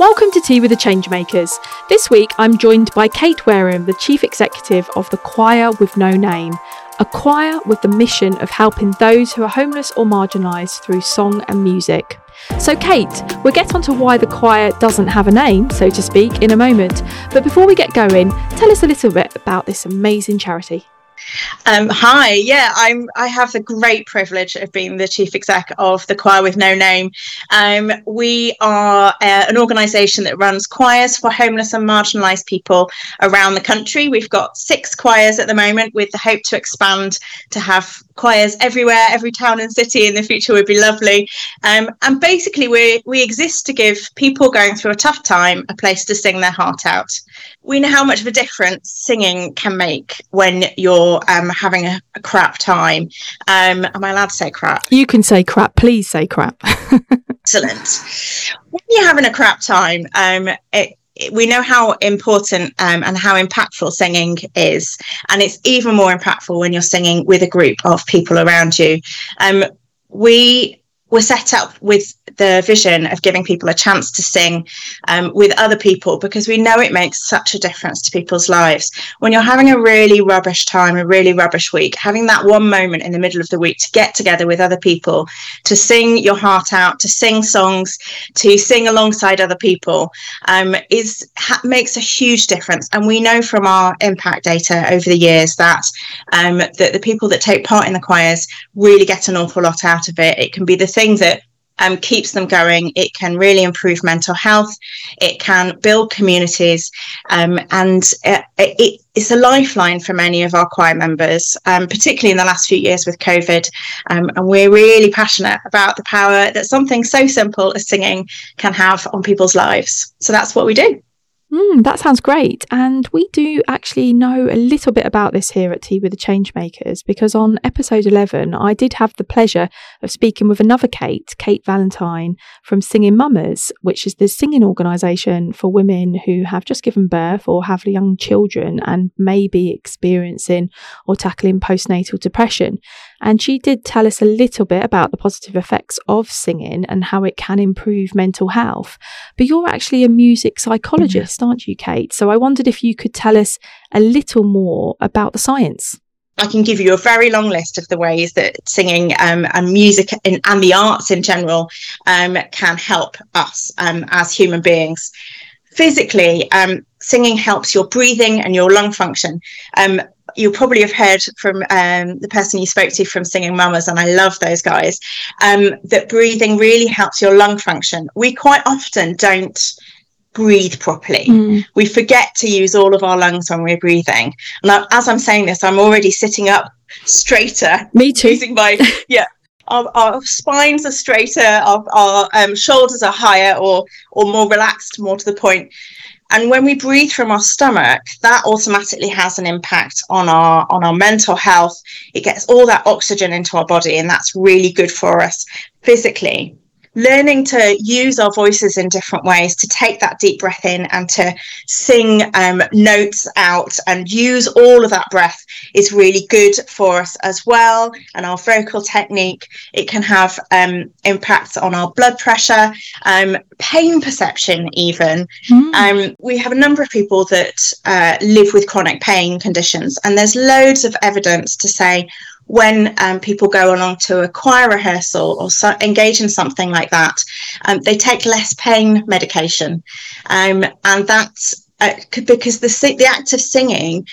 Welcome to Tea with the Changemakers. This week I'm joined by Kate Wareham, the Chief Executive of the Choir with No Name, a choir with the mission of helping those who are homeless or marginalised through song and music. So, Kate, we'll get onto why the choir doesn't have a name, so to speak, in a moment. But before we get going, tell us a little bit about this amazing charity. Um, hi, yeah, I'm. I have the great privilege of being the chief exec of the Choir with No Name. Um, we are uh, an organisation that runs choirs for homeless and marginalised people around the country. We've got six choirs at the moment, with the hope to expand to have choirs everywhere, every town and city in the future would be lovely. Um, and basically, we we exist to give people going through a tough time a place to sing their heart out. We know how much of a difference singing can make when you're um, having a, a, crap time. Um, am I allowed to say crap? You can say crap. Please say crap. Excellent. When you're having a crap time, um, it, we know how important um, and how impactful singing is, and it's even more impactful when you're singing with a group of people around you. Um, we were set up with the vision of giving people a chance to sing um, with other people because we know it makes such a difference to people's lives. When you're having a really rubbish time, a really rubbish week, having that one moment in the middle of the week to get together with other people, to sing your heart out, to sing songs, to sing alongside other people, um, is ha- makes a huge difference. And we know from our impact data over the years that um, that the people that take part in the choirs really get an awful lot out of it. It can be the that um, keeps them going. It can really improve mental health. It can build communities, um, and it, it, it's a lifeline for many of our choir members, um, particularly in the last few years with COVID. Um, and we're really passionate about the power that something so simple as singing can have on people's lives. So that's what we do. Mm, that sounds great. And we do actually know a little bit about this here at Tea with the Changemakers because on episode 11, I did have the pleasure of speaking with another Kate, Kate Valentine from Singing Mamas, which is the singing organisation for women who have just given birth or have young children and may be experiencing or tackling postnatal depression. And she did tell us a little bit about the positive effects of singing and how it can improve mental health. But you're actually a music psychologist, aren't you, Kate? So I wondered if you could tell us a little more about the science. I can give you a very long list of the ways that singing um, and music and, and, the arts in general um, can help us um, as human beings. Physically, um, singing helps your breathing and your lung function. Um, you probably have heard from um, the person you spoke to from Singing Mamas, and I love those guys, um, that breathing really helps your lung function. We quite often don't breathe properly. Mm. We forget to use all of our lungs when we're breathing. And as I'm saying this, I'm already sitting up straighter. Me too. Using my, yeah. Our, our, spines are straighter, our, our um, shoulders are higher or or more relaxed, more to the point. And when we breathe from our stomach, that automatically has an impact on our on our mental health. It gets all that oxygen into our body, and that's really good for us physically learning to use our voices in different ways to take that deep breath in and to sing um, notes out and use all of that breath is really good for us as well and our vocal technique it can have um, impacts on our blood pressure um, pain perception even mm. Um, we have a number of people that uh, live with chronic pain conditions and there's loads of evidence to say when um, people go along to a choir rehearsal or so, engage in something like that, um, they take less pain medication, um, and that's uh, because the the act of singing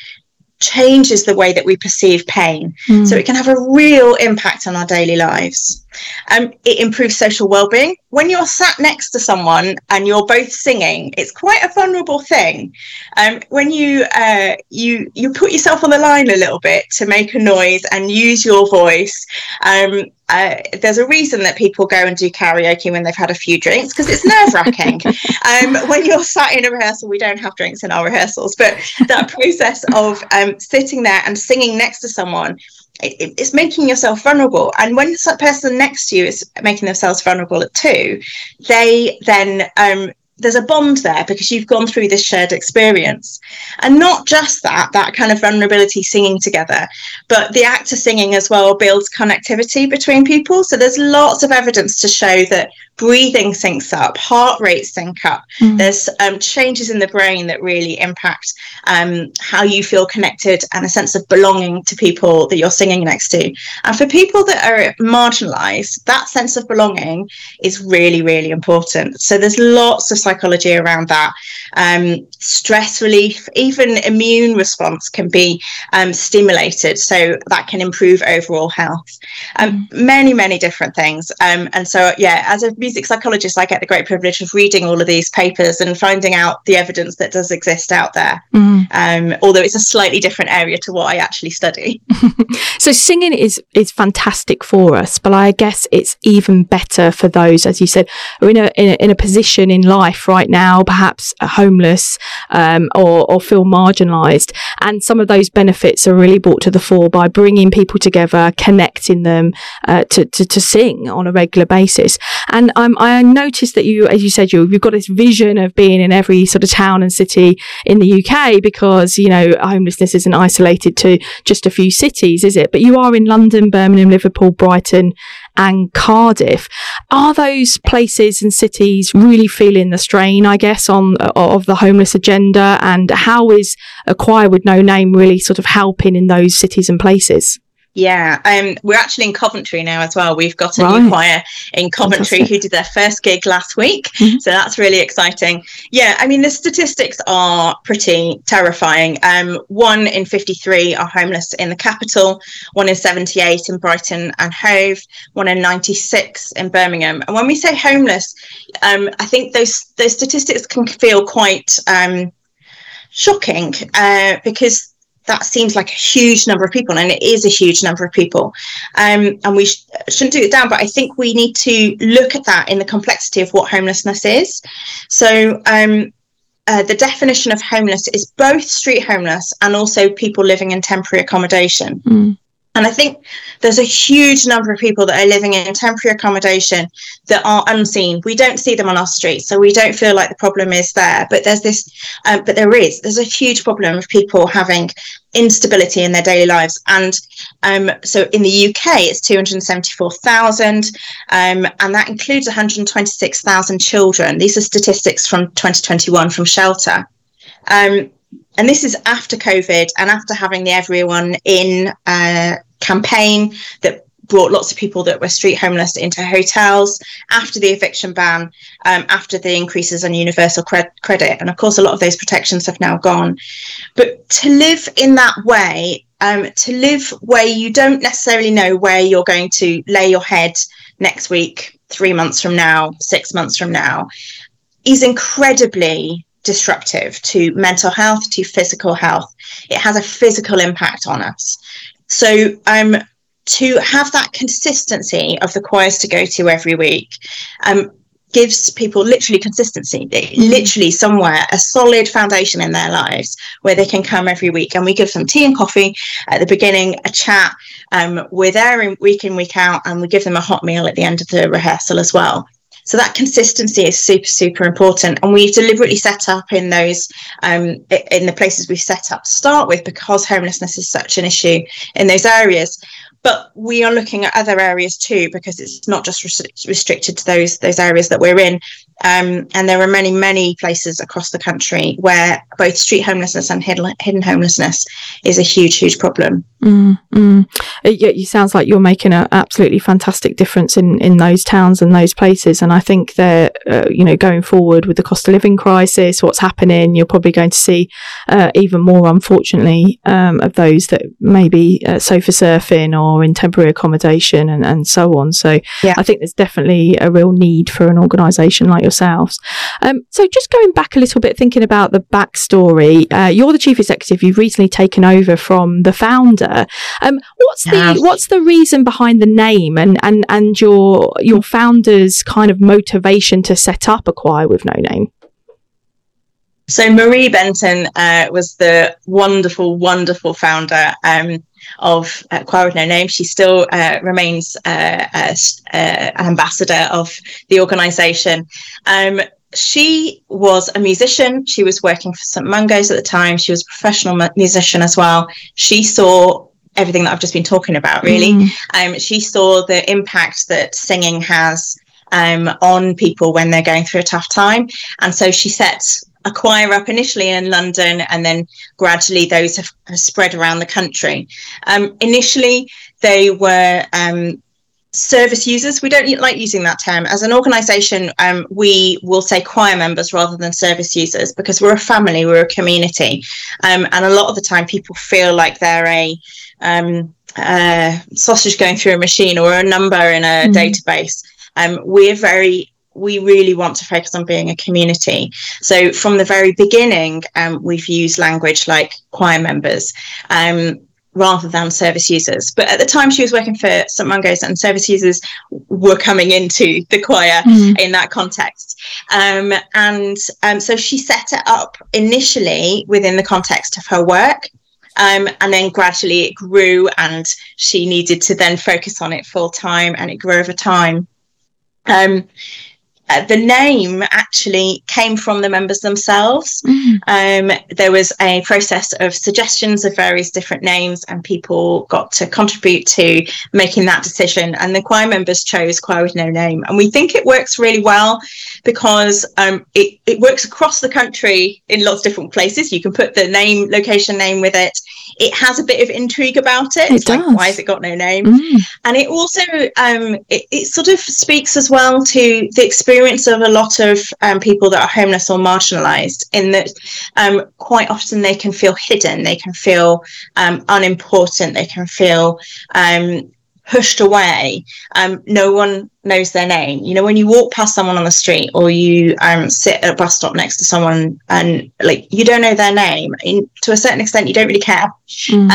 changes the way that we perceive pain. Mm. So it can have a real impact on our daily lives. Um, it improves social well-being. When you're sat next to someone and you're both singing, it's quite a vulnerable thing. Um, when you uh, you you put yourself on the line a little bit to make a noise and use your voice, um, uh, there's a reason that people go and do karaoke when they've had a few drinks because it's nerve wracking. um, when you're sat in a rehearsal, we don't have drinks in our rehearsals, but that process of um, sitting there and singing next to someone it, it's making yourself vulnerable. And when the person next to you is making themselves vulnerable too, they then um, there's a bond there because you've gone through this shared experience and not just that that kind of vulnerability singing together but the act of singing as well builds connectivity between people so there's lots of evidence to show that breathing syncs up heart rates sync up mm. there's um, changes in the brain that really impact um, how you feel connected and a sense of belonging to people that you're singing next to and for people that are marginalized that sense of belonging is really really important so there's lots of psychology around that. Um, stress relief, even immune response can be um, stimulated, so that can improve overall health. Um, many, many different things. Um, and so, yeah, as a music psychologist, I get the great privilege of reading all of these papers and finding out the evidence that does exist out there. Mm. although it's a slightly different area to what I actually study. so singing is is fantastic for us, but I guess it's even better for those, as you said, are in a in a, in a position in life life right now, perhaps homeless um, or, or feel marginalised. And some of those benefits are really brought to the fore by bringing people together, connecting them uh, to, to, to, sing on a regular basis. And I noticed that you, as you said, you, you've got this vision of being in every sort of town and city in the UK because, you know, homelessness isn't isolated to just a few cities, is it? But you are in London, Birmingham, Liverpool, Brighton, and Cardiff. Are those places and cities really feeling the strain, I guess, on of the homeless agenda? And how is a choir with no name really sort of helping in those cities and places? Yeah, um, we're actually in Coventry now as well. We've got a right. new choir in Coventry Fantastic. who did their first gig last week. Mm-hmm. So that's really exciting. Yeah, I mean, the statistics are pretty terrifying. Um, one in 53 are homeless in the capital, one in 78 in Brighton and Hove, one in 96 in Birmingham. And when we say homeless, um, I think those, those statistics can feel quite um, shocking uh, because that seems like a huge number of people, and it is a huge number of people. Um, and we sh- shouldn't do it down, but I think we need to look at that in the complexity of what homelessness is. So, um, uh, the definition of homeless is both street homeless and also people living in temporary accommodation. Mm. And I think there's a huge number of people that are living in temporary accommodation that are unseen. We don't see them on our streets, so we don't feel like the problem is there. But there's this, um, but there is. There's a huge problem of people having instability in their daily lives. And um, so in the UK, it's 274,000, um, and that includes 126,000 children. These are statistics from 2021 from Shelter. Um, and this is after COVID and after having the Everyone In uh, campaign that brought lots of people that were street homeless into hotels after the eviction ban, um, after the increases on universal cre- credit. And of course, a lot of those protections have now gone. But to live in that way, um, to live where you don't necessarily know where you're going to lay your head next week, three months from now, six months from now, is incredibly disruptive to mental health, to physical health. It has a physical impact on us. So, um, to have that consistency of the choirs to go to every week um, gives people literally consistency, mm. literally somewhere, a solid foundation in their lives where they can come every week. And we give them tea and coffee at the beginning, a chat. Um, we're there in, week in, week out, and we give them a hot meal at the end of the rehearsal as well. So that consistency is super, super important. And we've deliberately set up in those, um, in the places we've set up to start with, because homelessness is such an issue in those areas. But we are looking at other areas too, because it's not just restricted to those those areas that we're in. Um, and there are many, many places across the country where both street homelessness and hidden, hidden homelessness is a huge, huge problem. Mm, mm. It, it, sounds like you're making an absolutely fantastic difference in, in those towns and those places. And I think that, uh, you know, going forward with the cost of living crisis, what's happening, you're probably going to see uh, even more, unfortunately, um, of those that may be uh, sofa surfing or in temporary accommodation and, and so on. So yeah. I think there's definitely a real need for an organisation like yourselves. Um, so just going back a little bit, thinking about the backstory, uh, you're the chief executive. You've recently taken over from the founder. Um, what's yeah. the what's the reason behind the name and and and your your founder's kind of motivation to set up a choir with no name? So Marie Benton uh, was the wonderful, wonderful founder. Um, of uh, Choir with No Name. She still uh, remains uh, uh, an ambassador of the organisation. Um, she was a musician. She was working for St Mungo's at the time. She was a professional musician as well. She saw everything that I've just been talking about, really. Mm. Um, she saw the impact that singing has um, on people when they're going through a tough time. And so she set a choir up initially in London, and then gradually those have, have spread around the country. Um, initially, they were um, service users. We don't like using that term. As an organisation, um, we will say choir members rather than service users because we're a family, we're a community, um, and a lot of the time people feel like they're a um, uh, sausage going through a machine or a number in a mm. database. Um, we're very we really want to focus on being a community. So from the very beginning, um, we've used language like choir members. Um, rather than service users. But at the time she was working for St Mungo's and service users were coming into the choir mm. in that context. Um, and um, so she set it up initially within the context of her work. Um, and then gradually it grew and she needed to then focus on it full time and it grew over time. Uh, the name actually came from the members themselves. Mm. Um, there was a process of suggestions of various different names, and people got to contribute to making that decision. And the choir members chose Choir with No Name. And we think it works really well because um, it, it works across the country in lots of different places. You can put the name, location name with it. It has a bit of intrigue about it. it it's does. like, why has it got no name? Mm. And it also, um, it, it sort of speaks as well to the experience experience of a lot of um, people that are homeless or marginalized in that um, quite often they can feel hidden they can feel um, unimportant they can feel um, pushed away um, no one knows their name you know when you walk past someone on the street or you um, sit at a bus stop next to someone and like you don't know their name in, to a certain extent you don't really care mm.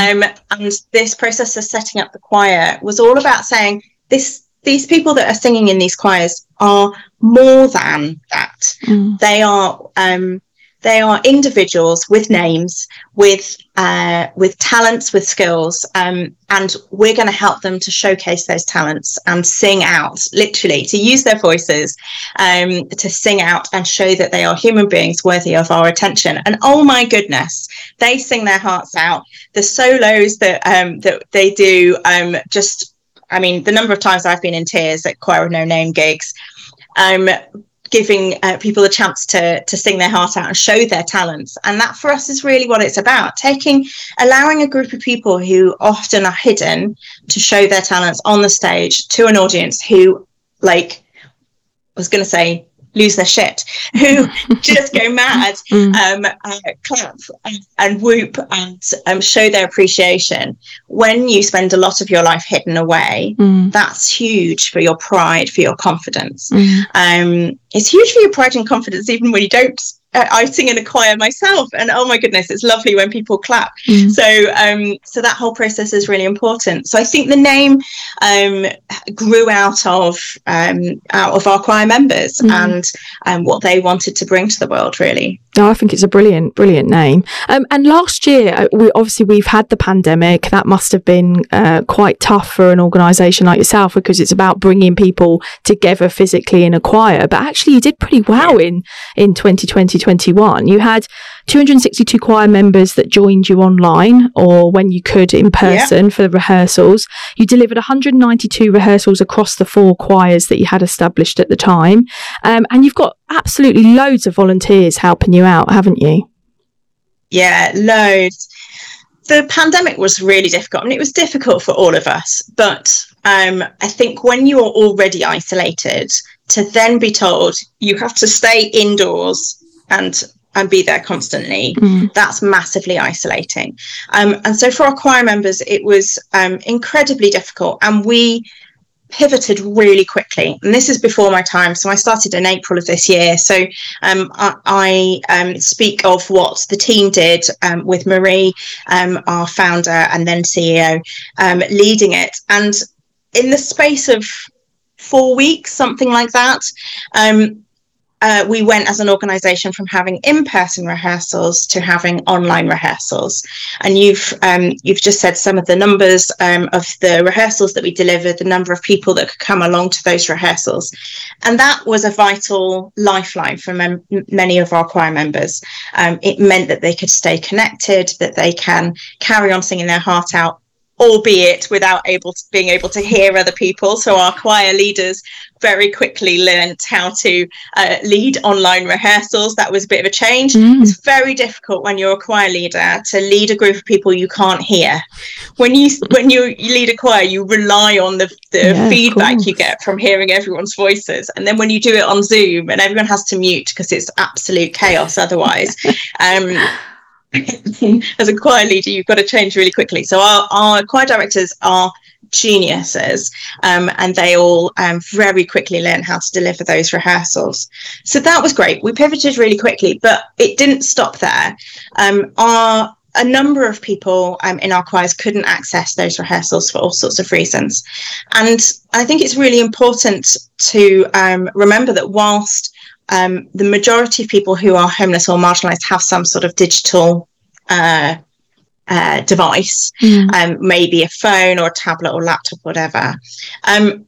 and this process of setting up the choir was all about saying this these people that are singing in these choirs are more than that. Mm. They are um, they are individuals with names, with uh, with talents, with skills, um, and we're going to help them to showcase those talents and sing out, literally, to use their voices, um, to sing out and show that they are human beings worthy of our attention. And oh my goodness, they sing their hearts out. The solos that um, that they do, um, just I mean, the number of times I've been in tears at Choir of No Name gigs, um, giving uh, people a chance to to sing their heart out and show their talents, and that for us is really what it's about: taking, allowing a group of people who often are hidden to show their talents on the stage to an audience who, like, I was going to say lose their shit, who just go mad, mm. um, uh, clap and, and, whoop and um, show their appreciation. When you spend a lot of your life hidden away, mm. that's huge for your pride, for your confidence. Mm. Um, it's huge for your pride and confidence, even when you don't I sing in a choir myself, and oh my goodness, it's lovely when people clap. Mm. So, um, so that whole process is really important. So, I think the name um, grew out of um, out of our choir members mm. and um, what they wanted to bring to the world, really. No, I think it's a brilliant, brilliant name. Um, and last year, uh, we obviously we've had the pandemic. That must have been uh, quite tough for an organisation like yourself because it's about bringing people together physically in a choir. But actually, you did pretty well in in 2020, 2021. You had 262 choir members that joined you online or when you could in person yeah. for the rehearsals. You delivered 192 rehearsals across the four choirs that you had established at the time, um, and you've got absolutely loads of volunteers helping you out, haven't you? Yeah, loads. The pandemic was really difficult. I mean, it was difficult for all of us, but um, I think when you're already isolated, to then be told you have to stay indoors and and be there constantly mm. that's massively isolating um, and so for our choir members it was um, incredibly difficult and we pivoted really quickly. And this is before my time. So I started in April of this year. So um, I, I um, speak of what the team did um, with Marie, um, our founder and then CEO, um, leading it. And in the space of four weeks, something like that, um, uh, we went as an organisation from having in-person rehearsals to having online rehearsals. And you've um, you've just said some of the numbers um, of the rehearsals that we delivered, the number of people that could come along to those rehearsals, and that was a vital lifeline for mem- many of our choir members. Um, it meant that they could stay connected, that they can carry on singing their heart out albeit without able to, being able to hear other people. So our choir leaders very quickly learned how to uh, lead online rehearsals. That was a bit of a change. Mm. It's very difficult when you're a choir leader to lead a group of people you can't hear. When you when you, you lead a choir, you rely on the, the yeah, feedback you get from hearing everyone's voices, and then when you do it on Zoom and everyone has to mute because it's absolute chaos otherwise. Um, as a choir leader, you've got to change really quickly. So our, our choir directors are geniuses um, and they all um, very quickly learn how to deliver those rehearsals. So that was great. We pivoted really quickly, but it didn't stop there. Um, our a number of people um, in our choirs couldn't access those rehearsals for all sorts of reasons. And I think it's really important to um, remember that whilst um, the majority of people who are homeless or marginalised have some sort of digital uh, uh, device, mm. um, maybe a phone or a tablet or laptop, whatever. Um,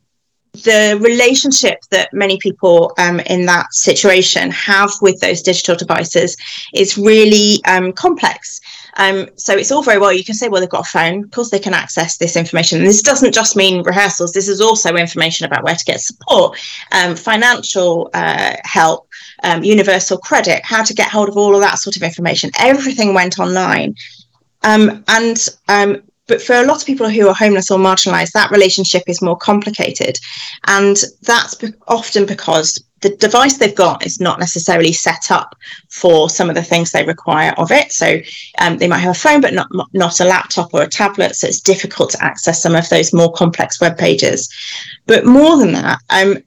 the relationship that many people um, in that situation have with those digital devices is really um, complex. Um, so it's all very well. You can say, well, they've got a phone. Of course, they can access this information. And this doesn't just mean rehearsals. This is also information about where to get support, um, financial uh, help, um, universal credit, how to get hold of all of that sort of information. Everything went online. Um, and um, but for a lot of people who are homeless or marginalized, that relationship is more complicated. And that's be- often because the device they've got is not necessarily set up for some of the things they require of it. So um, they might have a phone, but not not a laptop or a tablet. So it's difficult to access some of those more complex web pages. But more than that, um,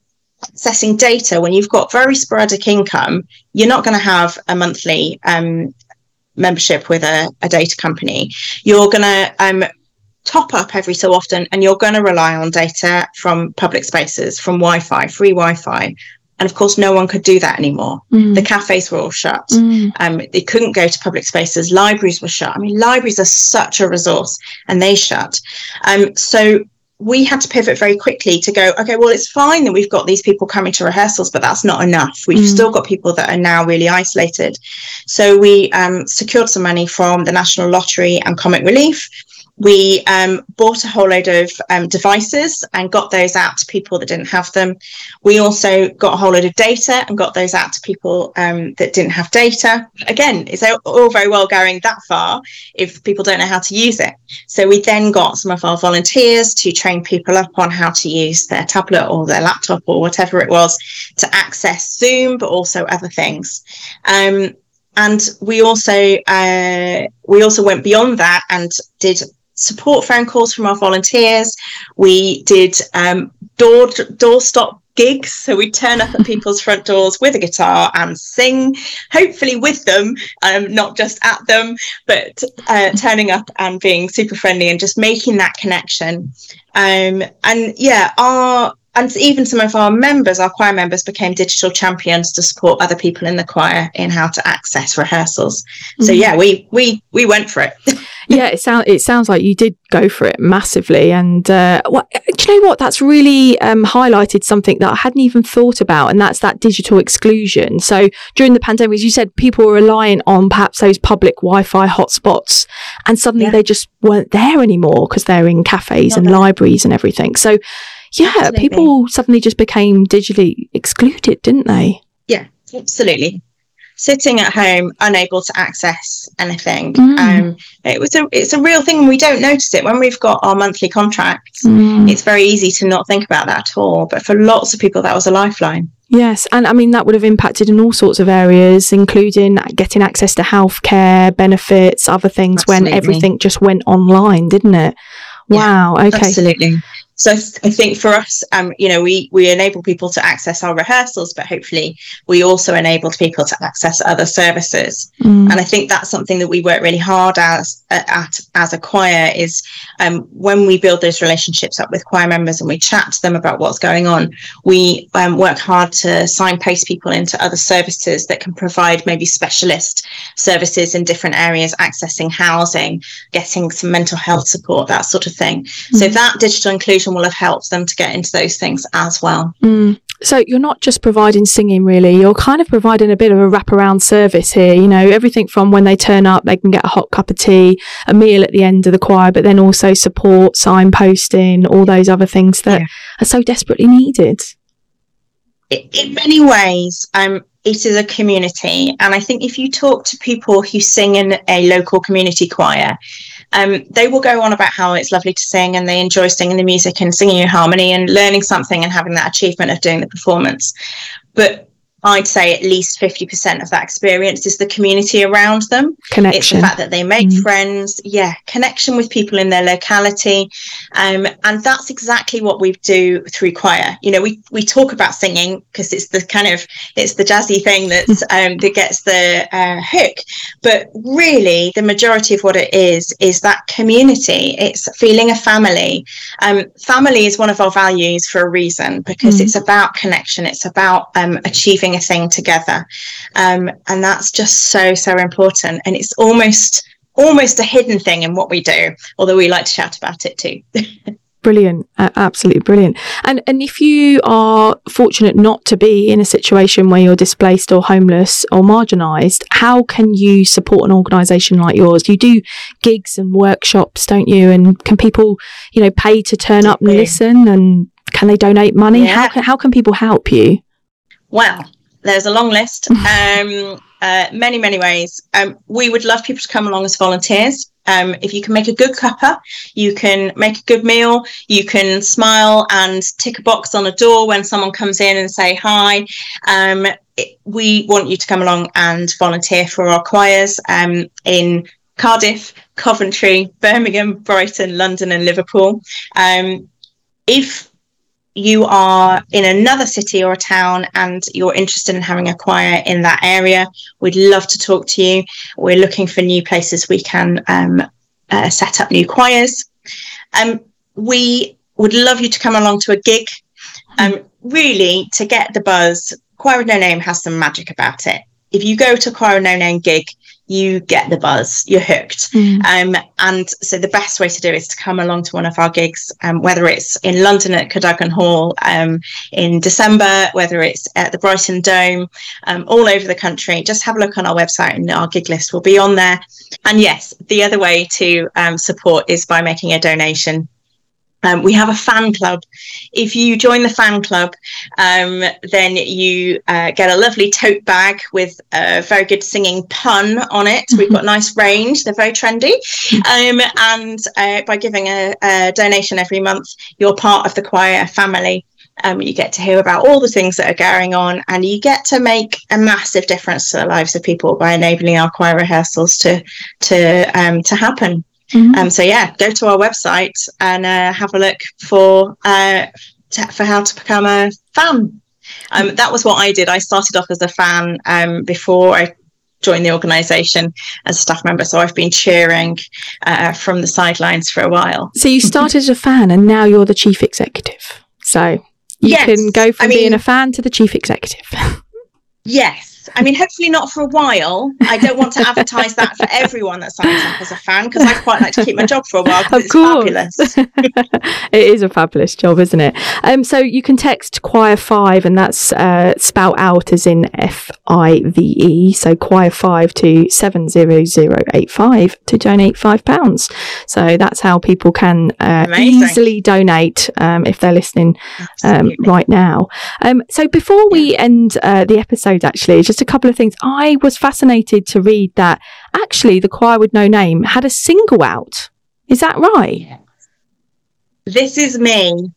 accessing data when you've got very sporadic income, you're not going to have a monthly um, membership with a, a, data company. You're going to um, top up every so often, and you're going to rely on data from public spaces, from Wi Fi, free Wi Fi. And of course, no one could do that anymore. Mm. The cafes were all shut. Mm. Um, they couldn't go to public spaces. Libraries were shut. I mean, libraries are such a resource, and they shut. Um, so we had to pivot very quickly to go, okay, well, it's fine that we've got these people coming to rehearsals, but that's not enough. We've mm. still got people that are now really isolated. So we um, secured some money from the National Lottery and Comic Relief we um, bought a whole load of um, devices and got those out to people that didn't have them. We also got a whole load of data and got those out to people um, that didn't have data. Again, it's all very well going that far if people don't know how to use it. So we then got some of our volunteers to train people up on how to use their tablet or their laptop or whatever it was to access Zoom, but also other things. Um, and we also uh, we also went beyond that and did support phone calls from our volunteers. We did um, door door stop gigs. So we turn up at people's front doors with a guitar and sing, hopefully with them, um, not just at them, but uh, turning up and being super friendly and just making that connection. Um, and yeah, our and even some of our members, our choir members, became digital champions to support other people in the choir in how to access rehearsals. Mm-hmm. So yeah, we we we went for it. yeah, it sounds it sounds like you did go for it massively. And uh, what, do you know what? That's really um, highlighted something that I hadn't even thought about, and that's that digital exclusion. So during the pandemic, as you said, people were relying on perhaps those public Wi-Fi hotspots, and suddenly yeah. they just weren't there anymore because they're in cafes Not and there. libraries and everything. So yeah, absolutely. people suddenly just became digitally excluded, didn't they? Yeah, absolutely. Sitting at home, unable to access anything. Mm. Um, it was a it's a real thing. We don't notice it when we've got our monthly contracts. Mm. It's very easy to not think about that at all. But for lots of people, that was a lifeline. Yes, and I mean that would have impacted in all sorts of areas, including getting access to healthcare benefits, other things. Absolutely. When everything just went online, didn't it? Wow. Yeah, okay. Absolutely so I think for us, um, you know, we we enable people to access our rehearsals, but hopefully we also enabled people to access other services. Mm. And I think that's something that we work really hard as at as a choir is um, when we build those relationships up with choir members and we chat to them about what's going on. We um, work hard to signpost people into other services that can provide maybe specialist services in different areas, accessing housing, getting some mental health support, that sort of thing. Mm. So that digital inclusion will have helped them to get into those things as well. Mm. So you're not just providing singing, really. You're kind of providing a bit of a wraparound service here. You know, everything from when they turn up, they can get a hot cup of tea, a meal at the end of the choir, but then also support, signposting, all those other things that yeah. are so desperately needed. In many ways, um, it is a community, and I think if you talk to people who sing in a local community choir, um, they will go on about how it's lovely to sing and they enjoy singing the music and singing in harmony and learning something and having that achievement of doing the performance. But I'd say at least 50% of that experience is the community around them. Connection. It's the fact that they make mm. friends. Yeah, connection with people in their locality. Um, and that's exactly what we do through choir. You know, we, we talk about singing because it's the kind of, it's the jazzy thing that's, um, that gets the uh, hook. But really, the majority of what it is, is that community. It's feeling a family. Um, family is one of our values for a reason because mm. it's about connection. It's about um, a thing together. Um, and that's just so, so important. And it's almost almost a hidden thing in what we do, although we like to shout about it too. brilliant uh, absolutely brilliant and and if you are fortunate not to be in a situation where you're displaced or homeless or marginalized how can you support an organization like yours you do gigs and workshops don't you and can people you know pay to turn up and listen and can they donate money yeah. how can how can people help you well there's a long list, um, uh, many, many ways. Um, we would love people to come along as volunteers. Um, if you can make a good cuppa, you can make a good meal, you can smile and tick a box on a door when someone comes in and say hi. Um, it, we want you to come along and volunteer for our choirs um, in Cardiff, Coventry, Birmingham, Brighton, London, and Liverpool. Um, if you are in another city or a town and you're interested in having a choir in that area, we'd love to talk to you. We're looking for new places we can um, uh, set up new choirs. Um, we would love you to come along to a gig. Um, really, to get the buzz, Choir with No Name has some magic about it. If you go to Choir with No Name gig, you get the buzz, you're hooked. Mm. Um, and so the best way to do is to come along to one of our gigs, um, whether it's in London at Cadogan Hall um, in December, whether it's at the Brighton Dome, um, all over the country. Just have a look on our website and our gig list will be on there. And yes, the other way to um, support is by making a donation um, we have a fan club. If you join the fan club, um, then you uh, get a lovely tote bag with a very good singing pun on it. We've got nice range, they're very trendy. Um, and uh, by giving a, a, donation every month, you're part of the choir family. Um, you get to hear about all the things that are going on, and you get to make a massive difference to the lives of people by enabling our choir rehearsals to to um, to happen. Mm-hmm. Um, so yeah, go to our website and uh, have a look for uh, for how to become a fan. Um, that was what I did. I started off as a fan um, before I joined the organisation as a staff member. So I've been cheering uh, from the sidelines for a while. So you started as a fan, and now you're the chief executive. So you yes. can go from I mean, being a fan to the chief executive. yes. I mean, hopefully not for a while. I don't want to advertise that for everyone that signs up as a fan because I quite like to keep my job for a while because it's course. fabulous. it is a fabulous job, isn't it? Um, so you can text Choir Five, and that's uh, spout out as in F I V E. So Choir Five to seven zero zero eight five to donate five pounds. So that's how people can uh, easily donate um, if they're listening um, right now. Um, so before we end uh, the episode, actually, just just a couple of things. I was fascinated to read that actually the choir with no name had a single out. Is that right? This is me.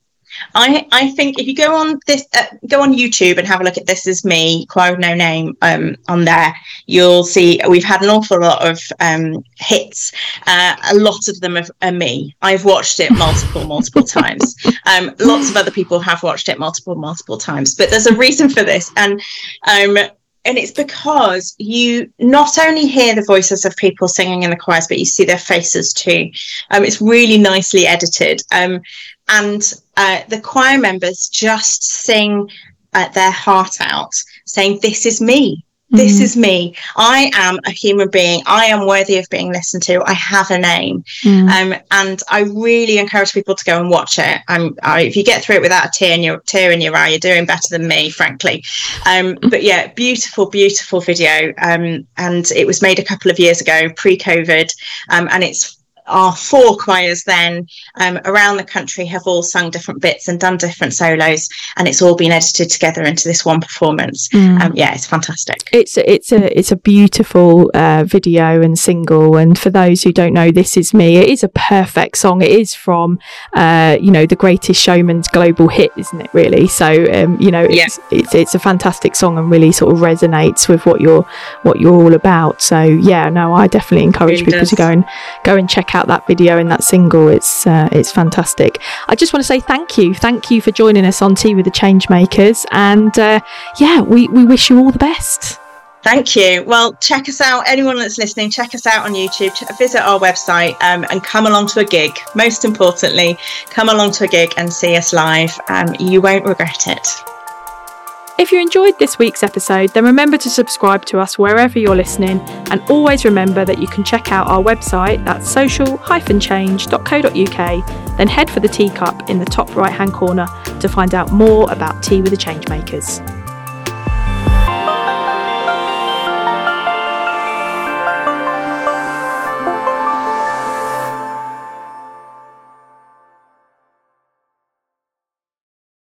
I, I think if you go on this uh, go on YouTube and have a look at this is me choir with no name um, on there you'll see we've had an awful lot of um, hits uh, a lot of them are, are, me I've watched it multiple multiple times um, lots of other people have watched it multiple multiple times but there's a reason for this and um, and it's because you not only hear the voices of people singing in the choirs, but you see their faces too. Um, it's really nicely edited, um, and uh, the choir members just sing their heart out, saying, "This is me. This mm. is me. I am a human being. I am worthy of being listened to. I have a name. Mm. Um, and I really encourage people to go and watch it. Um, I, if you get through it without a tear in your tear in your eye, you're doing better than me, frankly. Um, but yeah, beautiful, beautiful video. Um, and it was made a couple of years ago, pre-COVID, um, and it's our four choirs then um, around the country have all sung different bits and done different solos and it's all been edited together into this one performance mm. um, yeah it's fantastic it's a, it's a it's a beautiful uh, video and single and for those who don't know this is me it is a perfect song it is from uh, you know the greatest showman's global hit isn't it really so um, you know it's, yeah. it's it's a fantastic song and really sort of resonates with what you're what you're all about so yeah no I definitely encourage people does. to go and go and check out that video and that single. It's uh, it's fantastic. I just want to say thank you, thank you for joining us on Tea with the Changemakers, and uh, yeah, we we wish you all the best. Thank you. Well, check us out. Anyone that's listening, check us out on YouTube. Visit our website um, and come along to a gig. Most importantly, come along to a gig and see us live. Um, you won't regret it. If you enjoyed this week's episode, then remember to subscribe to us wherever you're listening, and always remember that you can check out our website, that's social-change.co.uk, then head for the teacup in the top right hand corner to find out more about Tea with the Changemakers.